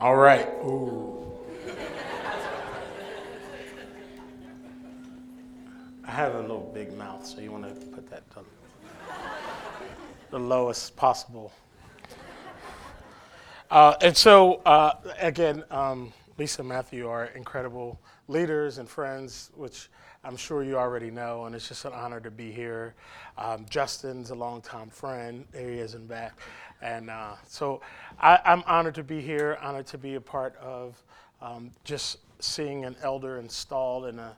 All right. Ooh. I have a little big mouth, so you want to put that to the lowest possible. Uh, and so, uh, again, um, Lisa and Matthew are incredible leaders and friends, which I'm sure you already know, and it's just an honor to be here. Um, Justin's a longtime friend. There he is in back. And uh, so I, am honored to be here, honored to be a part of um, just seeing an elder installed in an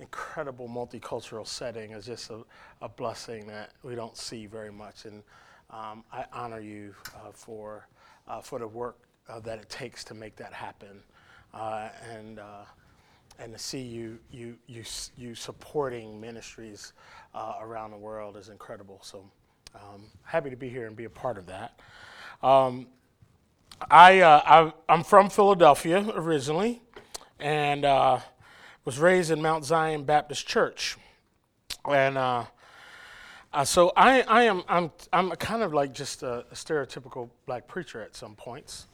incredible multicultural setting is just a, a, blessing that we don't see very much. And um, I honor you uh, for, uh, for the work uh, that it takes to make that happen. Uh, and uh, and to see you you you you supporting ministries uh, around the world is incredible. So um, happy to be here and be a part of that. Um, I, uh, I am from Philadelphia originally, and uh, was raised in Mount Zion Baptist Church, and. Uh, uh, so I, I am I'm, I'm kind of like just a, a stereotypical black preacher at some points,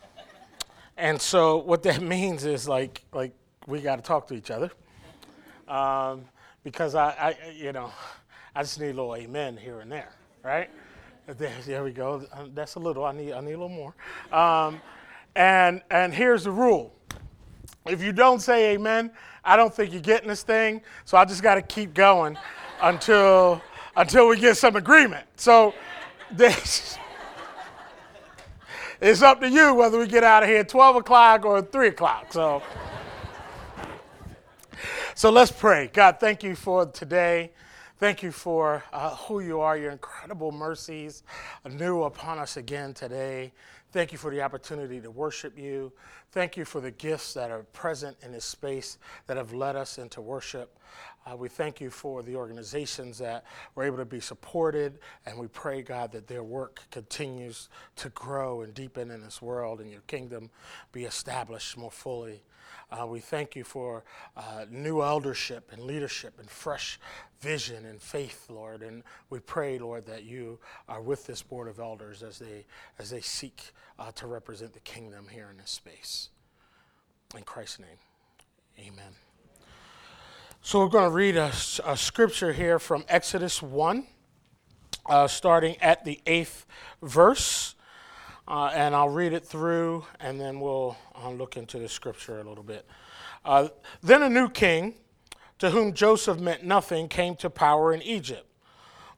and so what that means is like like we got to talk to each other. Um, because I, I, you know, I just need a little amen here and there, right? There, there we go. That's a little. I need, I need a little more. Um, and and here's the rule: if you don't say amen, I don't think you're getting this thing. So I just got to keep going until until we get some agreement. So this. It's up to you whether we get out of here at 12 o'clock or 3 o'clock. So. So let's pray. God, thank you for today. Thank you for uh, who you are, your incredible mercies anew upon us again today. Thank you for the opportunity to worship you. Thank you for the gifts that are present in this space that have led us into worship. Uh, we thank you for the organizations that were able to be supported, and we pray, God, that their work continues to grow and deepen in this world and your kingdom be established more fully. Uh, we thank you for uh, new eldership and leadership and fresh vision and faith, Lord. And we pray, Lord, that you are with this board of elders as they as they seek uh, to represent the kingdom here in this space. In Christ's name, Amen. So we're going to read a, a scripture here from Exodus one, uh, starting at the eighth verse. Uh, and I'll read it through, and then we'll uh, look into the scripture a little bit. Uh, then a new king, to whom Joseph meant nothing, came to power in Egypt.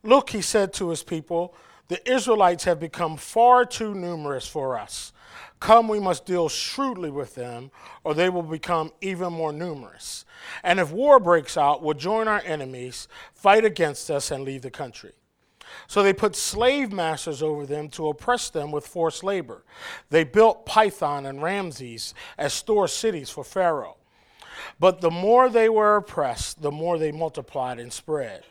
Look, he said to his people, the Israelites have become far too numerous for us. Come, we must deal shrewdly with them, or they will become even more numerous. And if war breaks out, we'll join our enemies, fight against us, and leave the country. So they put slave masters over them to oppress them with forced labor. They built Pithom and Ramses as store cities for Pharaoh. But the more they were oppressed, the more they multiplied and spread.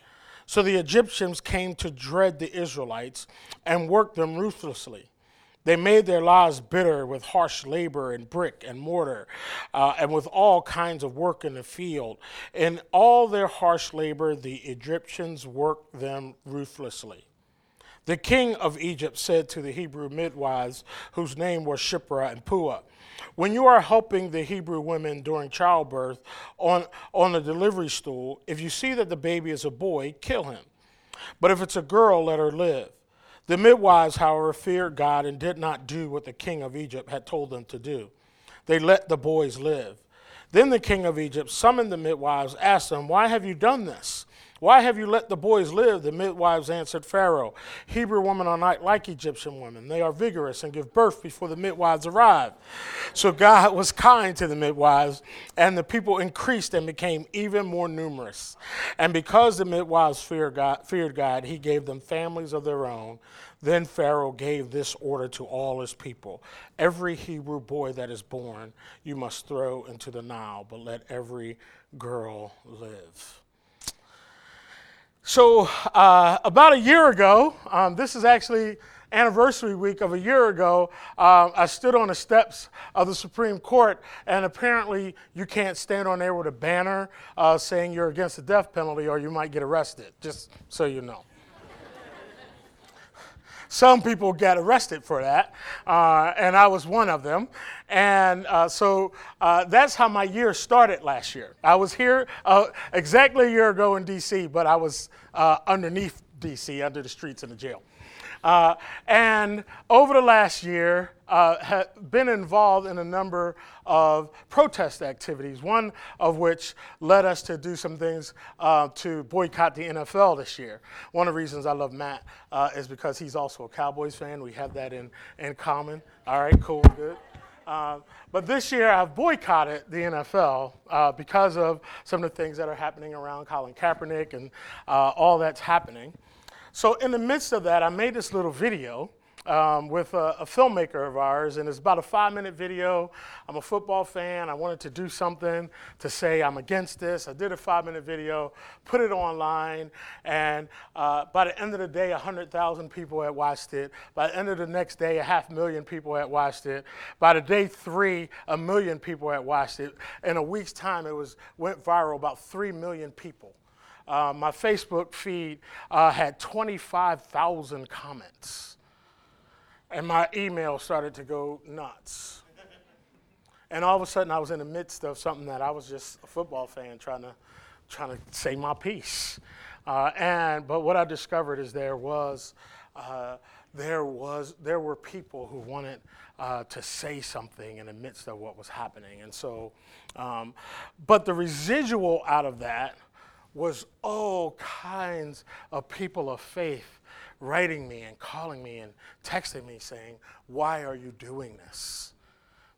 So the Egyptians came to dread the Israelites and worked them ruthlessly. They made their lives bitter with harsh labor and brick and mortar uh, and with all kinds of work in the field. In all their harsh labor, the Egyptians worked them ruthlessly. The king of Egypt said to the Hebrew midwives, whose name was Shiphrah and Puah, When you are helping the Hebrew women during childbirth on, on the delivery stool, if you see that the baby is a boy, kill him. But if it's a girl, let her live. The midwives, however, feared God and did not do what the king of Egypt had told them to do. They let the boys live. Then the king of Egypt summoned the midwives, asked them, Why have you done this? Why have you let the boys live? The midwives answered Pharaoh, Hebrew women are not like Egyptian women. They are vigorous and give birth before the midwives arrive. So God was kind to the midwives, and the people increased and became even more numerous. And because the midwives feared God, feared God he gave them families of their own. Then Pharaoh gave this order to all his people Every Hebrew boy that is born you must throw into the Nile, but let every girl live. So, uh, about a year ago, um, this is actually anniversary week of a year ago, uh, I stood on the steps of the Supreme Court, and apparently you can't stand on there with a banner uh, saying you're against the death penalty or you might get arrested, just so you know. Some people got arrested for that, uh, and I was one of them. And uh, so uh, that's how my year started last year. I was here uh, exactly a year ago in D.C., but I was uh, underneath D.C., under the streets in the jail. Uh, and over the last year, uh, have been involved in a number of protest activities, one of which led us to do some things uh, to boycott the NFL this year. One of the reasons I love Matt uh, is because he's also a Cowboys fan. We have that in, in common. All right, cool, good. Uh, but this year I've boycotted the NFL uh, because of some of the things that are happening around Colin Kaepernick and uh, all that's happening. So, in the midst of that, I made this little video um, with a, a, filmmaker of ours, and it's about a five minute video. I'm a football fan. I wanted to do something to say I'm against this. I did a five minute video, put it online, and uh, by the end of the day, 100,000 people had watched it. By the end of the next day, a half million people had watched it. By the day three, a million people had watched it. In a week's time, it was went viral. About three million people uh, my Facebook feed uh, had 25,000 comments. And my email started to go nuts. And all of a sudden, I was in the midst of something that I was just a football fan trying to, trying to say my piece. Uh, and but what I discovered is there was uh, there was there were people who wanted uh, to say something in the midst of what was happening, and so. Um, but the residual out of that was all kinds of people of faith writing me and calling me and texting me saying, Why are you doing this?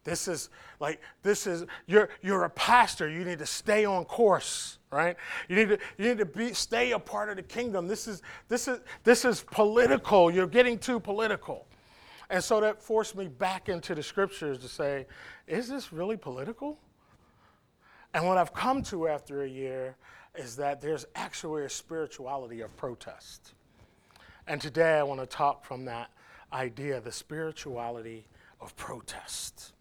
This is like, this is, you're, you're a pastor. You need to stay on course, right? You need to, you need to be, stay a part of the kingdom. This is, this, is, this is political. You're getting too political. And so that forced me back into the scriptures to say, is this really political? And what I've come to after a year is that there's actually a spirituality of protest. And today I want to talk from that idea, the spirituality of protest.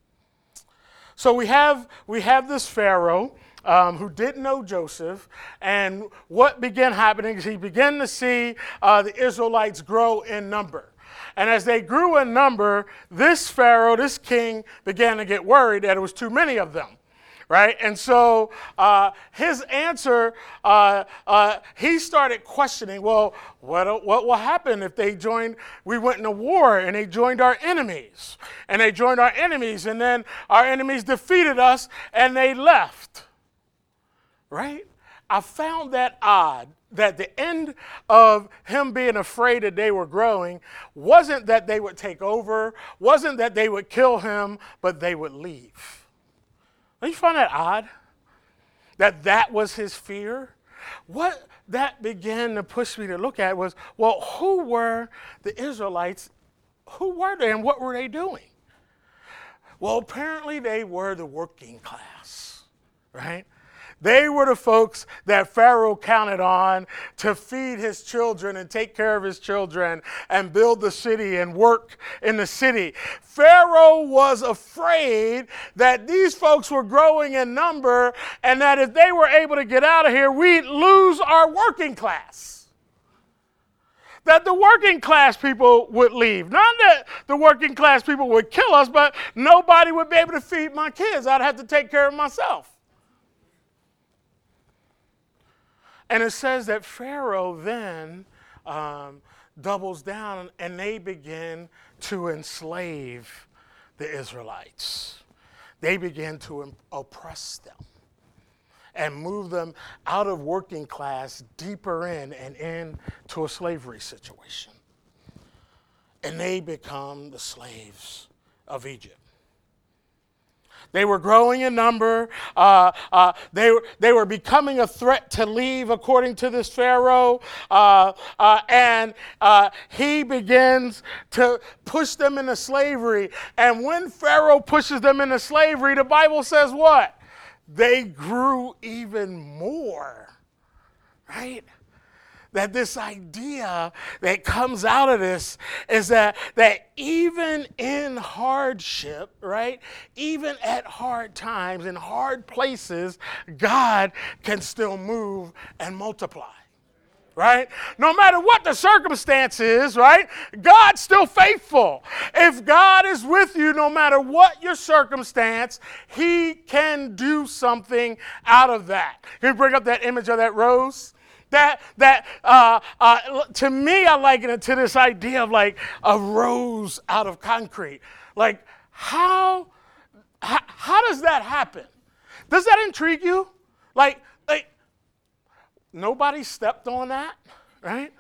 So we have, we have this Pharaoh um, who didn't know Joseph, and what began happening is he began to see uh, the Israelites grow in number. And as they grew in number, this Pharaoh, this king, began to get worried that it was too many of them right? And so uh, his answer, uh, uh, he started questioning, well, what, what will happen if they joined, we went into war and they joined our enemies? And they joined our enemies, and then our enemies defeated us and they left, right? I found that odd that the end of him being afraid that they were growing wasn't that they would take over, wasn't that they would kill him, but they would leave. Don't you find that odd? That that was his fear? What that began to push me to look at was well, who were the Israelites? Who were they and what were they doing? Well, apparently they were the working class, right? They were the folks that Pharaoh counted on to feed his children and take care of his children and build the city and work in the city. Pharaoh was afraid that these folks were growing in number and that if they were able to get out of here, we'd lose our working class that the working class people would leave. Not that the working class people would kill us, but nobody would be able to feed my kids. I'd have to take care of myself. And it says that Pharaoh then um, doubles down and they begin to enslave the Israelites. They begin to oppress them and move them out of working class deeper in and into a slavery situation. And they become the slaves of Egypt. They were growing in number. Uh, uh, they, were, they were becoming a threat to leave, according to this Pharaoh. Uh, uh and uh, he begins to push them into slavery. And when Pharaoh pushes them into slavery, the Bible says what? They grew even more, right? That this idea that comes out of this is that, that even in hardship, right, even at hard times, in hard places, God can still move and multiply. right? No matter what the circumstance is, right? God's still faithful. If God is with you, no matter what your circumstance, He can do something out of that. Can you bring up that image of that rose? That, that uh, uh, to me, I liken it to this idea of like a rose out of concrete. Like, how, how, how does that happen? Does that intrigue you? Like, like nobody stepped on that, right?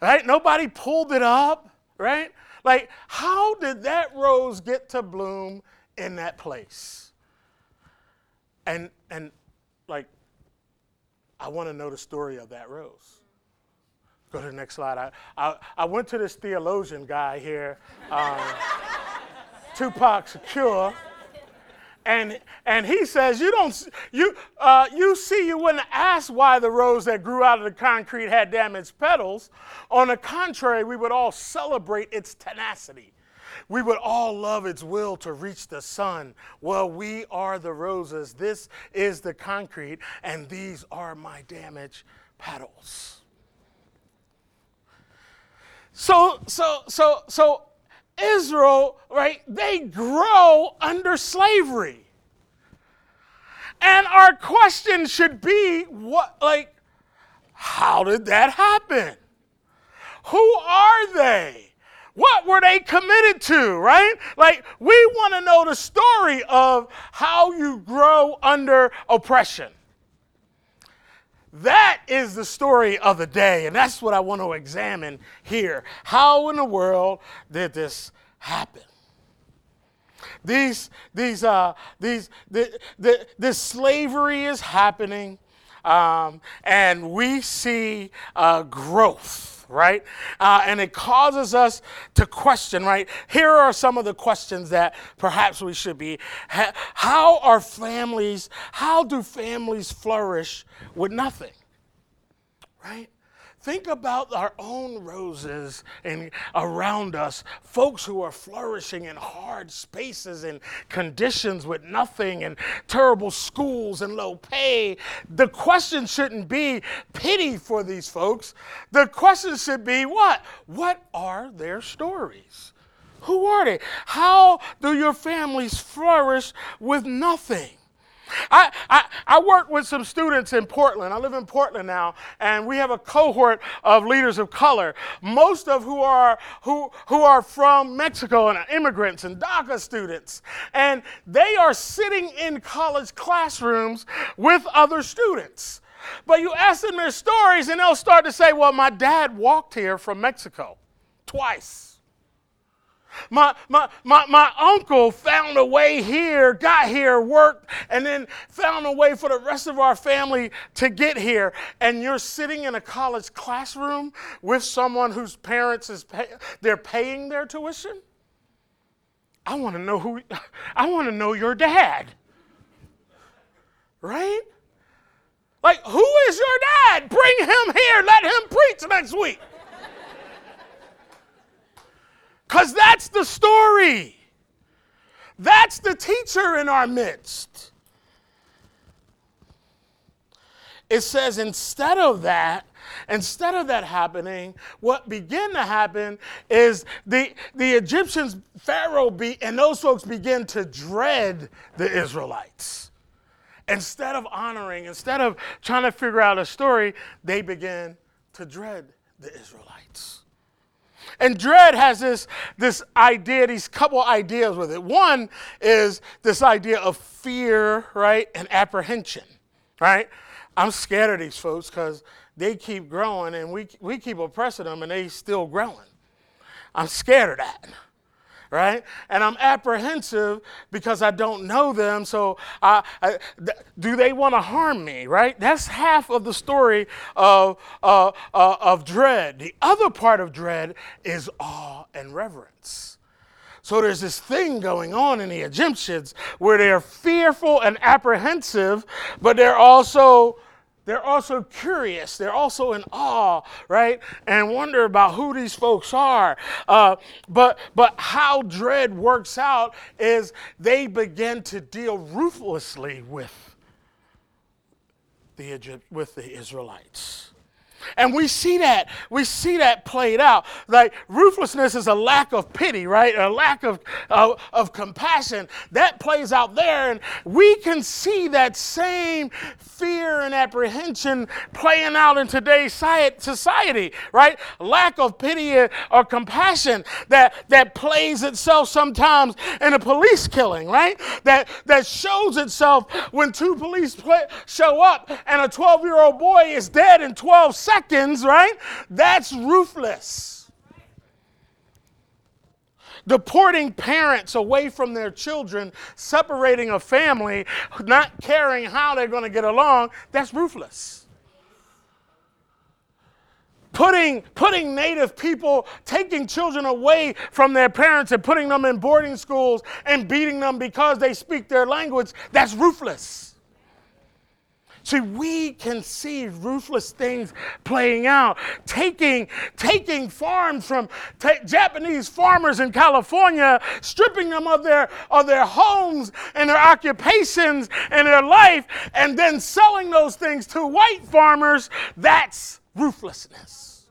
Right? Nobody pulled it up, right? Like, how did that rose get to bloom in that place? And and like I want to know the story of that rose. Go to the next slide. I, I, I went to this theologian guy here, um, Tupac Shakur, and, and he says, you don't, you, uh, you see, you wouldn't ask why the rose that grew out of the concrete had damaged petals. On the contrary, we would all celebrate its tenacity. We would all love its will to reach the sun. Well, we are the roses. This is the concrete, and these are my damaged petals. So, so, so, so Israel, right, they grow under slavery. And our question should be what, like, how did that happen? Who are they? What were they committed to, right? Like, we want to know the story of how you grow under oppression. That is the story of the day, and that's what I want to examine here. How in the world did this happen? These, these, uh, these, the, the, this slavery is happening, um, and we see uh, growth right? Uh, and it causes us to question, right? Here are some of the questions that perhaps we should be. How are families, how do families flourish with nothing, right? Think about our own roses and around us, folks who are flourishing in hard spaces and conditions with nothing and terrible schools and low pay. The question shouldn't be pity for these folks. The question should be what? What are their stories? Who are they? How do your families flourish with nothing? I, I, I work with some students in Portland. I live in Portland now, and we have a cohort of leaders of color, most of who are, who, who are from Mexico and immigrants and DACA students. And they are sitting in college classrooms with other students. But you ask them their stories, and they'll start to say, Well, my dad walked here from Mexico twice. My, my, my, my uncle found a way here, got here, worked, and then found a way for the rest of our family to get here. And you're sitting in a college classroom with someone whose parents is pay, they're paying their tuition? I want to know who I want to know your dad. Right? Like, who is your dad? Bring him here. Let him preach next week. Because that's the story. That's the teacher in our midst. It says instead of that, instead of that happening, what began to happen is the, the Egyptians, Pharaoh, be, and those folks begin to dread the Israelites. Instead of honoring, instead of trying to figure out a story, they begin to dread the Israelites. And dread has this, this idea, these couple ideas with it. One is this idea of fear, right, and apprehension, right? I'm scared of these folks because they keep growing and we, we keep oppressing them and they still growing. I'm scared of that right? And I'm apprehensive because I don't know them. So, I, I, th- do they want to harm me, right? That's half of the story of, uh, uh, of dread. The other part of dread is awe and reverence. So there's this thing going on in the Egyptians where they're fearful and apprehensive, but they're also they're also curious. They're also in awe, right? And wonder about who these folks are. Uh, but, but how dread works out is they begin to deal ruthlessly with the, Egypt, with the Israelites. And we see that, we see that played out. Like ruthlessness is a lack of pity, right? A lack of, uh, of compassion. That plays out there. And we can see that same fear and apprehension playing out in today's society, right? Lack of pity or compassion that, that plays itself sometimes in a police killing, right? That, that shows itself when two police play, show up and a 12 year old boy is dead in 12 seconds seconds, right? That's ruthless. Deporting parents away from their children, separating a family, not caring how they're going to get along, that's ruthless. Putting, putting native people, taking children away from their parents and putting them in boarding schools and beating them because they speak their language, that's ruthless. See, we can see ruthless things playing out. Taking, taking farms from Japanese farmers in California, stripping them of their, of their homes and their occupations and their life, and then selling those things to white farmers, that's ruthlessness.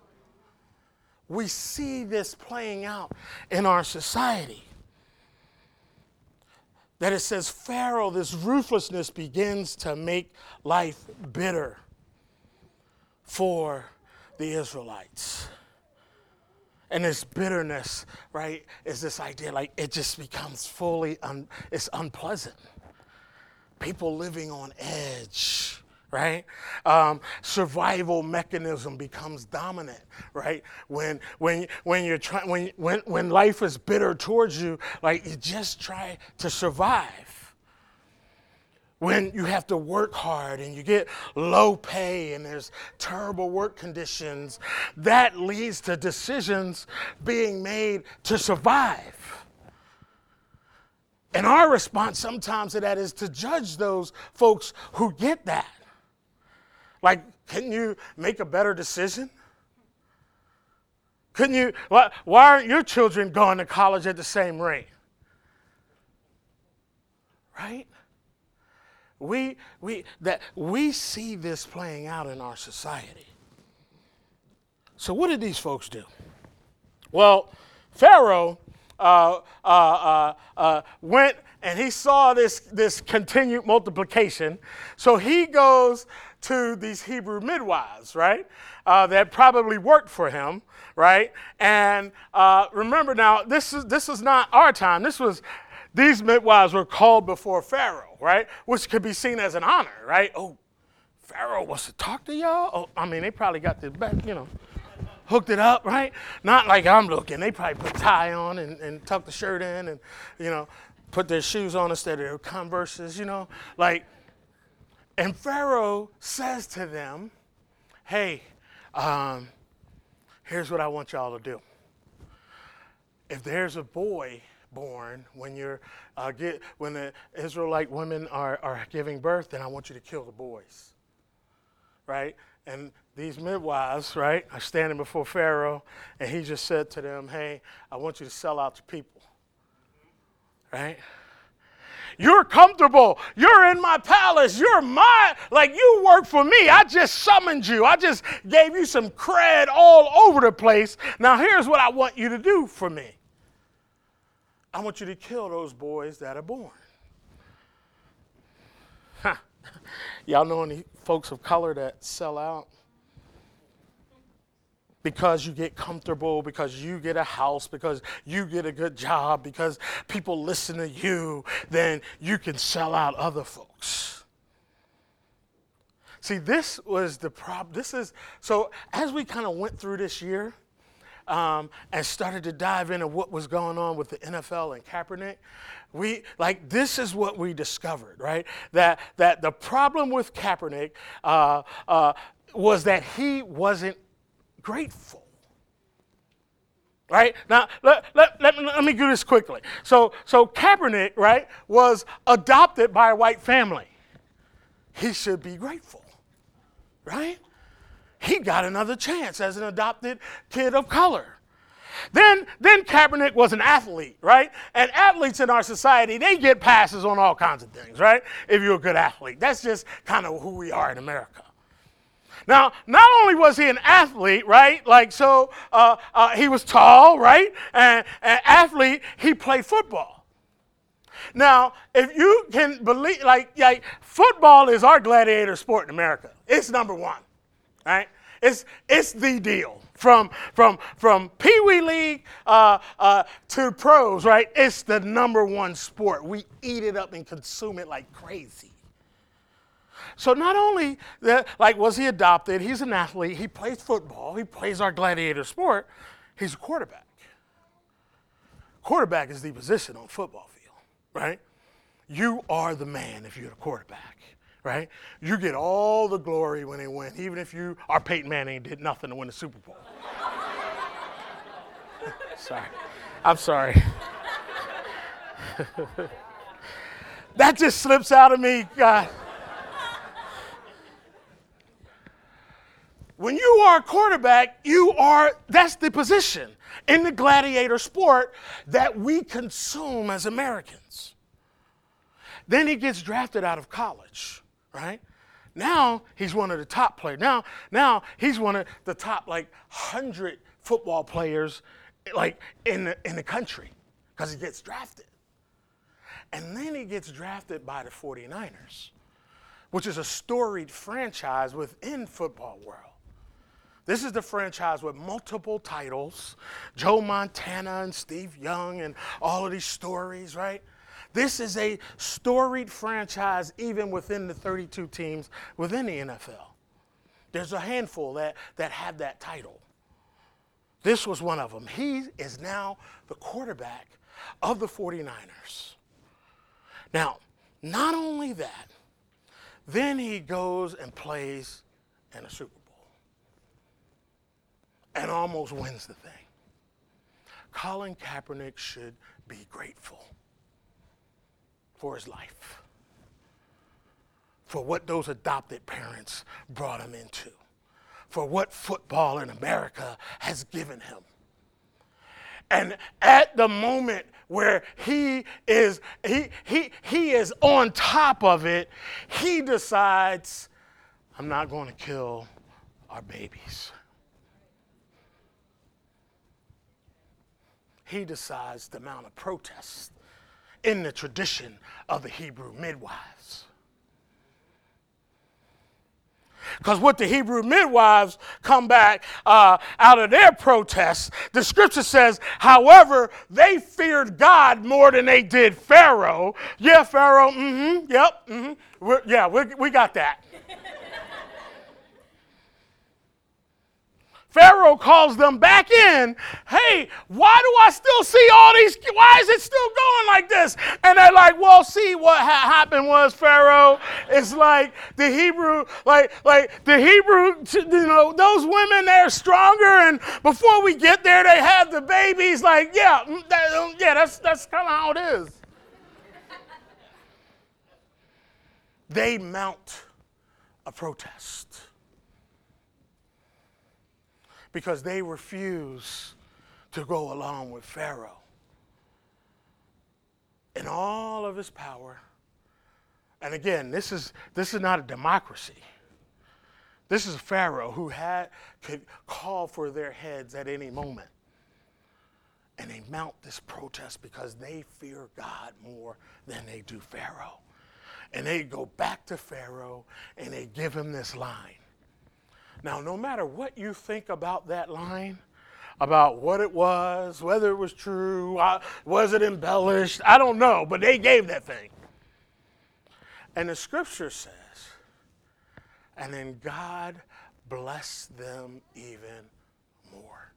We see this playing out in our society that it says Pharaoh, this ruthlessness begins to make life bitter for the Israelites. And this bitterness, right, is this idea like it just becomes fully, un, it's unpleasant. People living on edge right? Um, survival mechanism becomes dominant, right? When when when you're trying when when when life is bitter towards you, like you just try to survive. When you have to work hard and you get low pay and there's terrible work conditions, that leads to decisions being made to survive. And our response sometimes to that is to judge those folks who get that. Like, couldn't you make a better decision? Couldn't you? Why, why aren't your children going to college at the same rate? Right? We, we, that, we see this playing out in our society. So, what did these folks do? Well, Pharaoh uh, uh, uh, uh went and he saw this, this continued multiplication. So he goes to these Hebrew midwives, right? Uh, that probably worked for him, right? And uh, remember now, this is this is not our time. This was these midwives were called before Pharaoh, right? Which could be seen as an honor, right? Oh, Pharaoh wants to talk to y'all. Oh, I mean, they probably got the back, you know, hooked it up, right? Not like I'm looking. They probably put tie on and, and tuck the shirt in and, you know, put their shoes on instead of their Converses, you know, like and Pharaoh says to them, Hey, um, here's what I want y'all to do. If there's a boy born when you're uh, get, when the Israelite women are, are giving birth, then I want you to kill the boys. Right? And these midwives, right, are standing before Pharaoh, and he just said to them, Hey, I want you to sell out to people. Right? You're comfortable. You're in my palace. You're my, like you work for me. I just summoned you. I just gave you some cred all over the place. Now, here's what I want you to do for me I want you to kill those boys that are born. Huh. Y'all know any folks of color that sell out? Because you get comfortable, because you get a house, because you get a good job, because people listen to you, then you can sell out other folks. See, this was the problem. This is so as we kind of went through this year um, and started to dive into what was going on with the NFL and Kaepernick, we like this is what we discovered, right? That that the problem with Kaepernick uh, uh, was that he wasn't grateful. Right? Now, let, let, let, let me do this quickly. So, so Kaepernick, right, was adopted by a white family. He should be grateful. Right? He got another chance as an adopted kid of color. Then, then Kaepernick was an athlete, right? And athletes in our society, they get passes on all kinds of things, right? If you're a good athlete. That's just kind of who we are in America. Now, not only was he an athlete, right? Like, so uh, uh, he was tall, right? And, and athlete, he played football. Now, if you can believe, like, like, football is our gladiator sport in America. It's number one, right? It's, it's the deal. From, from, from Pee Wee League uh, uh, to pros, right? It's the number one sport. We eat it up and consume it like crazy. So not only that, like, was he adopted? He's an athlete. He plays football. He plays our gladiator sport. He's a quarterback. Quarterback is the position on football field, right? You are the man if you're a quarterback right? You get all the glory when they win, even if you are Peyton Manning did nothing to win the Super Bowl. sorry. I'm sorry. that just slips out of me, God. When you are a quarterback, you are, that's the position in the gladiator sport that we consume as Americans. Then he gets drafted out of college right? Now he's one of the top players. Now, now he's one of the top like hundred football players like in the, in the country because he gets drafted. And then he gets drafted by the 49ers, which is a storied franchise within football world. This is the franchise with multiple titles, Joe Montana and Steve Young and all of these stories, right? This is a storied franchise, even within the 32 teams within the NFL. There's a handful that, that have that title. This was one of them. He is now the quarterback of the 49ers. Now, not only that, then he goes and plays in a Super Bowl and almost wins the thing. Colin Kaepernick should be grateful for his life, for what those adopted parents brought him into, for what football in America has given him. And at the moment where he is he he he is on top of it, he decides I'm not going to kill our babies. He decides to mount a protest in the tradition of the Hebrew midwives. Because what the Hebrew midwives come back uh, out of their protests, the scripture says, however, they feared God more than they did Pharaoh. Yeah, Pharaoh, mm hmm, yep, mm hmm. yeah, we, we got that. Pharaoh calls them back in. Hey, why do I still see all these? Why is it still going like this? And they're like, well, see, what ha- happened was Pharaoh. It's like the Hebrew, like like the Hebrew, you know, those women they're stronger, and before we get there, they have the babies. Like, yeah, mm, that, um, yeah, that's that's kind of how it is. they mount a protest because they refuse to go along with Pharaoh. In all of his power, and again, this is, this is not a democracy. This is Pharaoh who had, could call for their heads at any moment. And they mount this protest because they fear God more than they do Pharaoh. And they go back to Pharaoh and they give him this line now, no matter what you think about that line, about what it was, whether it was true, was it embellished, I don't know, but they gave that thing. And the scripture says, and then God blessed them even more.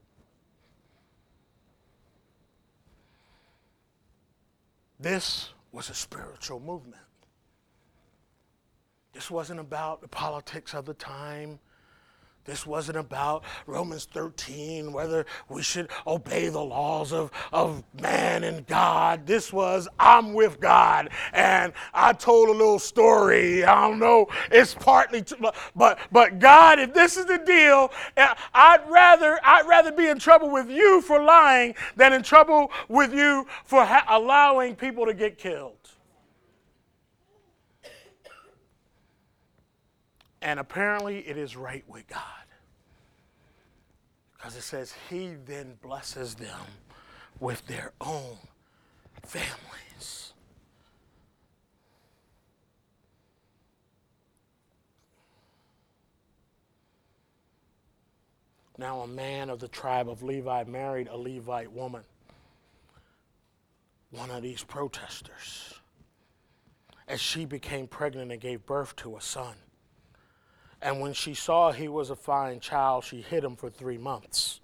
This was a spiritual movement. This wasn't about the politics of the time. This wasn't about Romans 13, whether we should obey the laws of, of man and God. This was, I'm with God. And I told a little story. I don't know, it's partly, but, but God, if this is the deal, eh, I'd rather, I'd rather be in trouble with you for lying than in trouble with you for ha- allowing people to get killed. And apparently it is right with God. Because it says, He then blesses them with their own families. Now, a man of the tribe of Levi married a Levite woman, one of these protesters, as she became pregnant and gave birth to a son. And when she saw he was a fine child, she hid him for three months.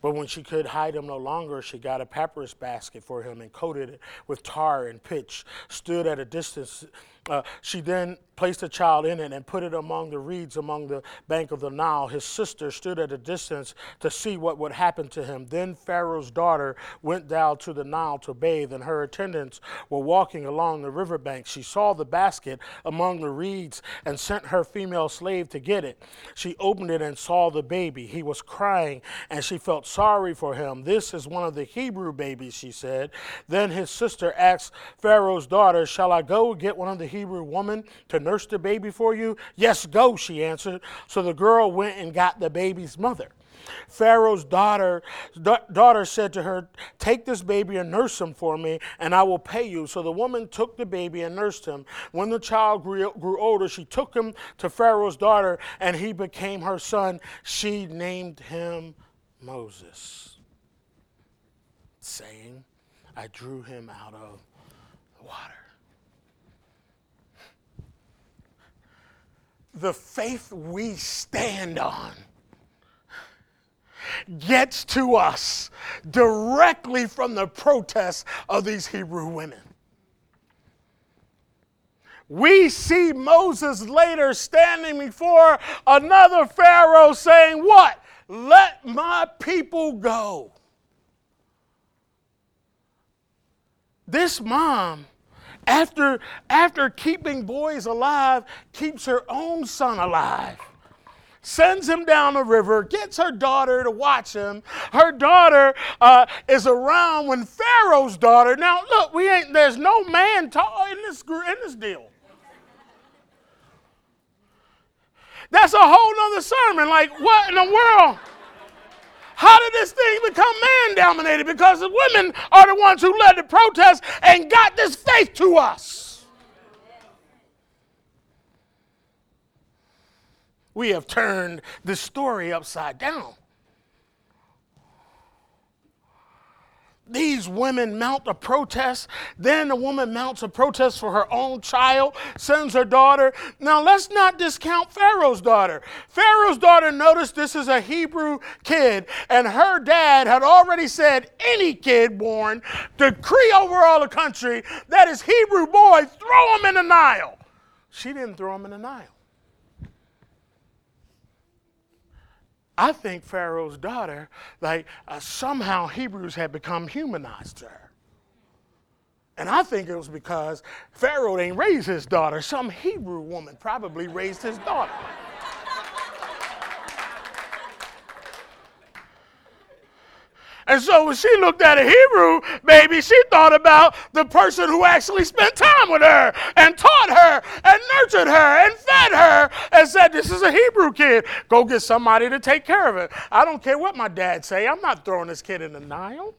But when she could hide him no longer, she got a papyrus basket for him and coated it with tar and pitch, stood at a distance. Uh, she then placed the child in it and put it among the reeds among the bank of the Nile. His sister stood at a distance to see what would happen to him. Then Pharaoh's daughter went down to the Nile to bathe, and her attendants were walking along the riverbank. She saw the basket among the reeds and sent her female slave to get it. She opened it and saw the baby. He was crying, and she felt sorry for him. This is one of the Hebrew babies, she said. Then his sister asked Pharaoh's daughter, Shall I go get one of the Hebrew woman to nurse the baby for you? Yes, go, she answered. So the girl went and got the baby's mother. Pharaoh's daughter, da- daughter said to her, Take this baby and nurse him for me, and I will pay you. So the woman took the baby and nursed him. When the child grew, grew older, she took him to Pharaoh's daughter, and he became her son. She named him Moses, saying, I drew him out of the water. The faith we stand on gets to us directly from the protests of these Hebrew women. We see Moses later standing before another Pharaoh saying, What? Let my people go. This mom after, after keeping boys alive, keeps her own son alive sends him down the river, gets her daughter to watch him. Her daughter uh, is around when Pharaoh's daughter. Now, look, we ain't. There's no man tall in this in this deal. That's a whole nother sermon. Like, what in the world? How did this thing become man dominated? Because the women are the ones who led the protest and got this faith to us. We have turned the story upside down. These women mount a protest. Then the woman mounts a protest for her own child, sends her daughter. Now, let's not discount Pharaoh's daughter. Pharaoh's daughter noticed this is a Hebrew kid, and her dad had already said any kid born, decree over all the country that is Hebrew boy, throw him in the Nile. She didn't throw him in the Nile. I think Pharaoh's daughter, like uh, somehow Hebrews had become humanized to her. And I think it was because Pharaoh didn't raise his daughter. Some Hebrew woman probably raised his daughter. And so when she looked at a Hebrew baby, she thought about the person who actually spent time with her and taught her and nurtured her and fed her and said, This is a Hebrew kid. Go get somebody to take care of it. I don't care what my dad say. I'm not throwing this kid in the Nile.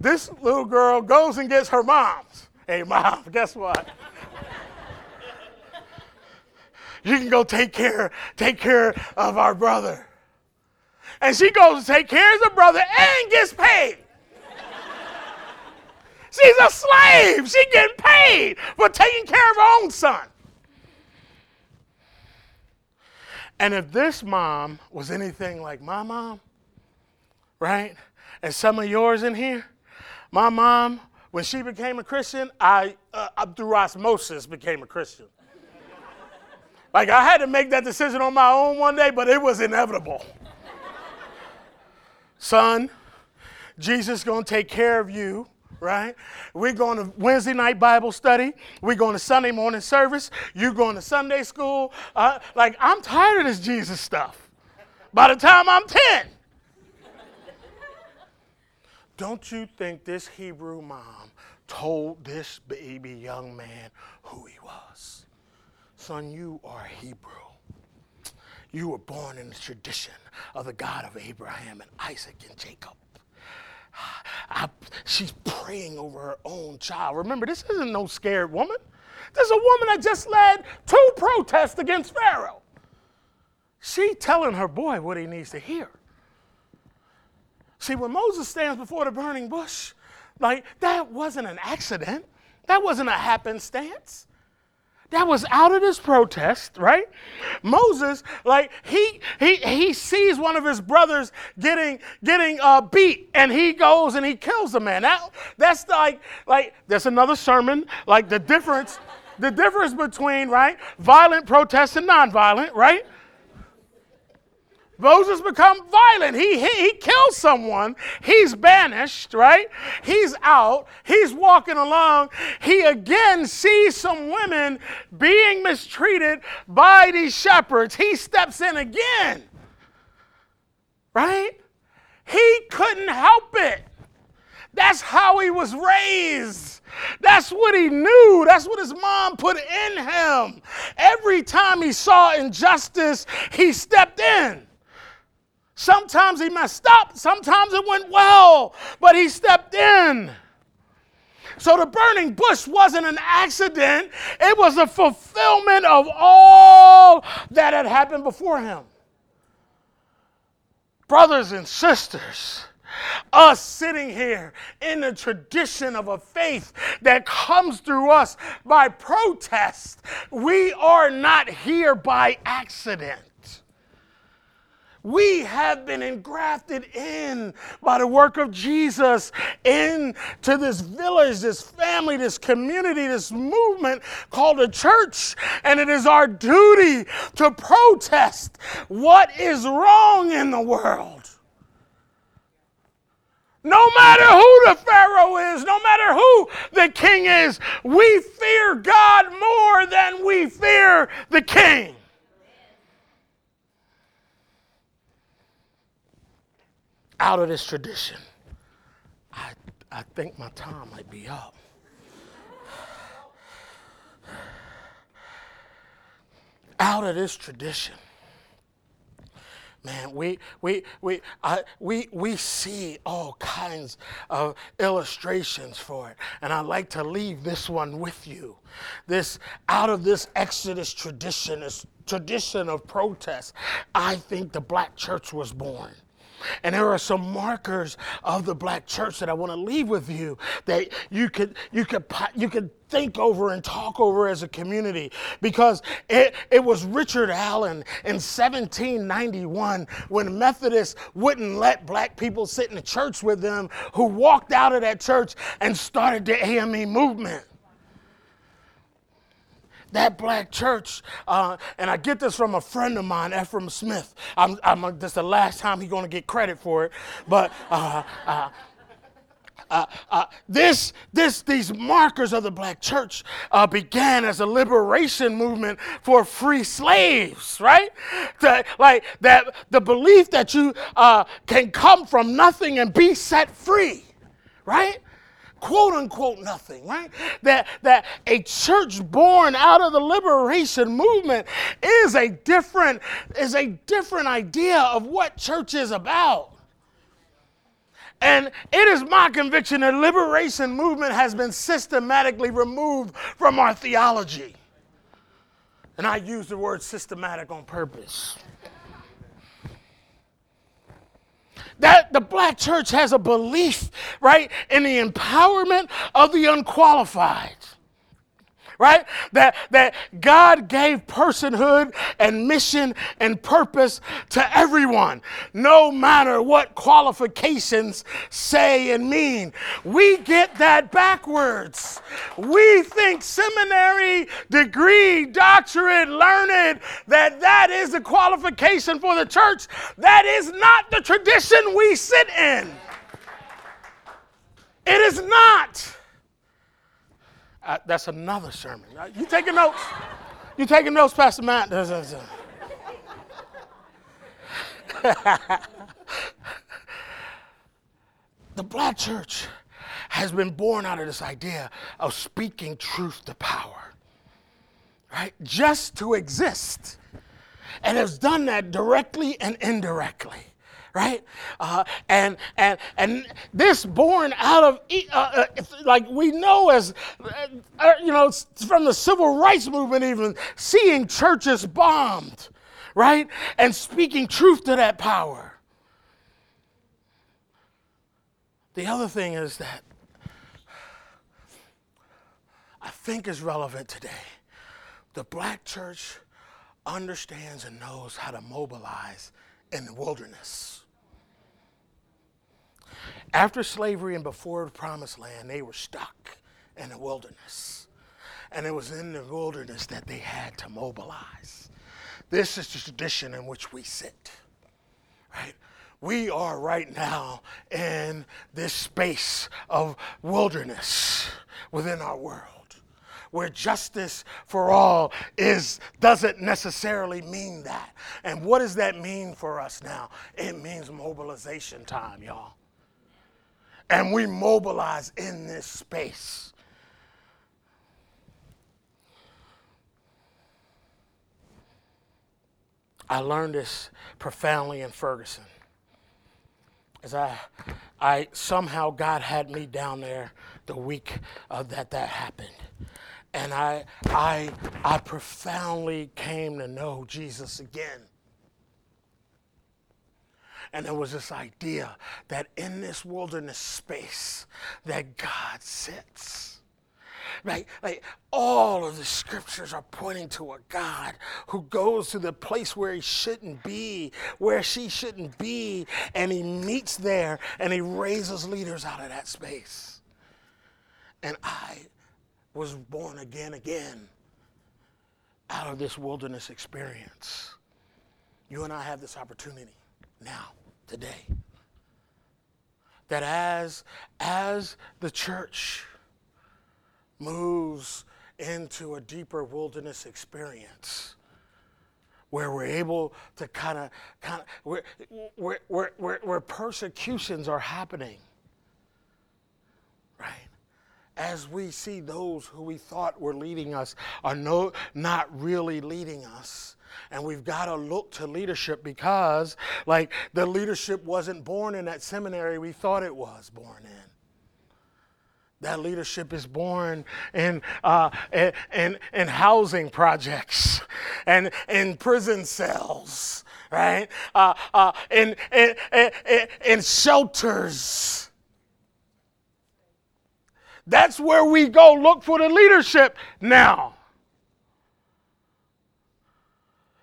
This little girl goes and gets her mom's. Hey, mom, guess what? You can go take care, take care of our brother. And she goes to take care of the brother and gets paid. She's a slave. She getting paid for taking care of her own son. And if this mom was anything like my mom, right? And some of yours in here, my mom, when she became a Christian, I, uh, through osmosis, became a Christian. Like I had to make that decision on my own one day, but it was inevitable. Son, Jesus is going to take care of you, right? We're going to Wednesday night Bible study. We're going to Sunday morning service. You're going to Sunday school. Uh, like, I'm tired of this Jesus stuff. By the time I'm 10, Don't you think this Hebrew mom told this baby young man who he was? Son, you are Hebrew. You were born in the tradition of the God of Abraham and Isaac and Jacob. I, she's praying over her own child. Remember, this isn't no scared woman. This is a woman that just led two protests against Pharaoh. She telling her boy what he needs to hear. See, when Moses stands before the burning bush, like that wasn't an accident. That wasn't a happenstance that was out of this protest, right? Moses, like he he he sees one of his brothers getting getting uh, beat, and he goes and he kills the man. That that's like like that's another sermon. Like the difference, the difference between right violent protest and nonviolent, right? Moses become violent. He, he, he kills someone. He's banished, right? He's out. He's walking along. He again sees some women being mistreated by these shepherds. He steps in again, right? He couldn't help it. That's how he was raised. That's what he knew. That's what his mom put in him. Every time he saw injustice, he stepped in. Sometimes he messed up, sometimes it went well, but he stepped in. So the burning bush wasn't an accident, it was a fulfillment of all that had happened before him. Brothers and sisters, us sitting here in the tradition of a faith that comes through us by protest, we are not here by accident. We have been engrafted in by the work of Jesus into this village, this family, this community, this movement called a church. And it is our duty to protest what is wrong in the world. No matter who the Pharaoh is, no matter who the king is, we fear God more than we fear the king. Out of this tradition. I, I think my time might be up. Out of this tradition. Man, we, we, we, I, we, we see all kinds of illustrations for it. And I'd like to leave this one with you. This, out of this Exodus tradition, this tradition of protest, I think the black church was born. And there are some markers of the black church that I want to leave with you that you could you could you could think over and talk over as a community. Because it, it was Richard Allen in 1791 when Methodists wouldn't let black people sit in the church with them who walked out of that church and started the AME movement that black church, uh, and I get this from a friend of mine, Ephraim Smith. I'm, I'm, this is the last time he's going to get credit for it, but uh, uh, uh, uh, this, this, these markers of the black church uh, began as a liberation movement for free slaves, right? The, like that, the belief that you uh, can come from nothing and be set free, right? Quote unquote nothing, right? That, that a church born out of the liberation movement is a different, is a different idea of what church is about. And it is my conviction that liberation movement has been systematically removed from our theology. And I use the word systematic on purpose. That the black church has a belief, right, in the empowerment of the unqualified right? That, that God gave personhood and mission and purpose to everyone, no matter what qualifications say and mean. We get that backwards. We think seminary, degree, doctorate, learned, that that is the qualification for the church. That is not the tradition we sit in. It is not. Uh, that's another sermon. You taking notes? You taking notes, Pastor Matt? the black church has been born out of this idea of speaking truth to power, right? Just to exist. And has done that directly and indirectly right? Uh, and and and this born out of uh, uh, like we know as uh, uh, you know from the civil rights movement, even seeing churches bombed, right, and speaking truth to that power. The other thing is that I think is relevant today. The black church understands and knows how to mobilize in the wilderness. After slavery and before the promised land, they were stuck in the wilderness. And it was in the wilderness that they had to mobilize. This is the tradition in which we sit, right? We are right now in this space of wilderness within our world where justice for all is doesn't necessarily mean that. And what does that mean for us now? It means mobilization time, y'all and we mobilize in this space. I learned this profoundly in Ferguson. As I, I somehow God had me down there the week uh, that that happened, and I, I, I profoundly came to know Jesus again. And there was this idea that in this wilderness space that God sits. Right? Like all of the scriptures are pointing to a God who goes to the place where he shouldn't be, where she shouldn't be, and he meets there and he raises leaders out of that space. And I was born again again out of this wilderness experience. You and I have this opportunity now today. That as, as the church moves into a deeper wilderness experience, where we're able to kind of, kind of, where, where, persecutions are happening, right? As we see those who we thought were leading us are no, not really leading us, and we've got to look to leadership because, like, the leadership wasn't born in that seminary we thought it was born in. That leadership is born in, uh, in, in, in housing projects and in prison cells, right? Uh, uh, in, in, in, in shelters. That's where we go look for the leadership now.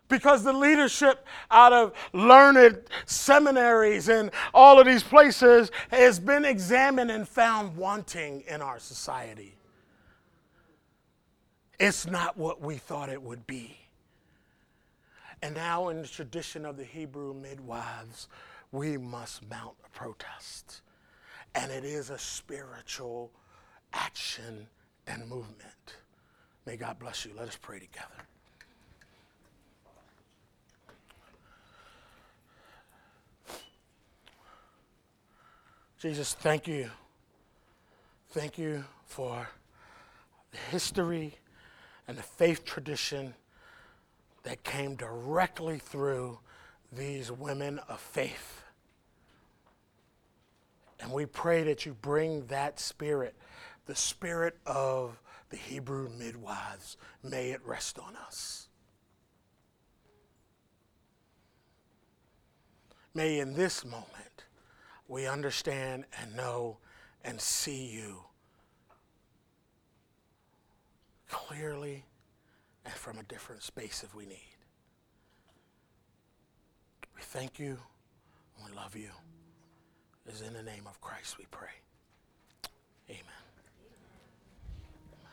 Because the leadership out of learned seminaries and all of these places has been examined and found wanting in our society. It's not what we thought it would be. And now, in the tradition of the Hebrew midwives, we must mount a protest. And it is a spiritual action and movement. May God bless you. Let us pray together. Jesus, thank you. Thank you for the history and the faith tradition that came directly through these women of faith. And we pray that you bring that spirit, the spirit of the Hebrew midwives, may it rest on us. May in this moment we understand and know and see you clearly and from a different space if we need. We thank you and we love you. It is in the name of Christ we pray. Amen.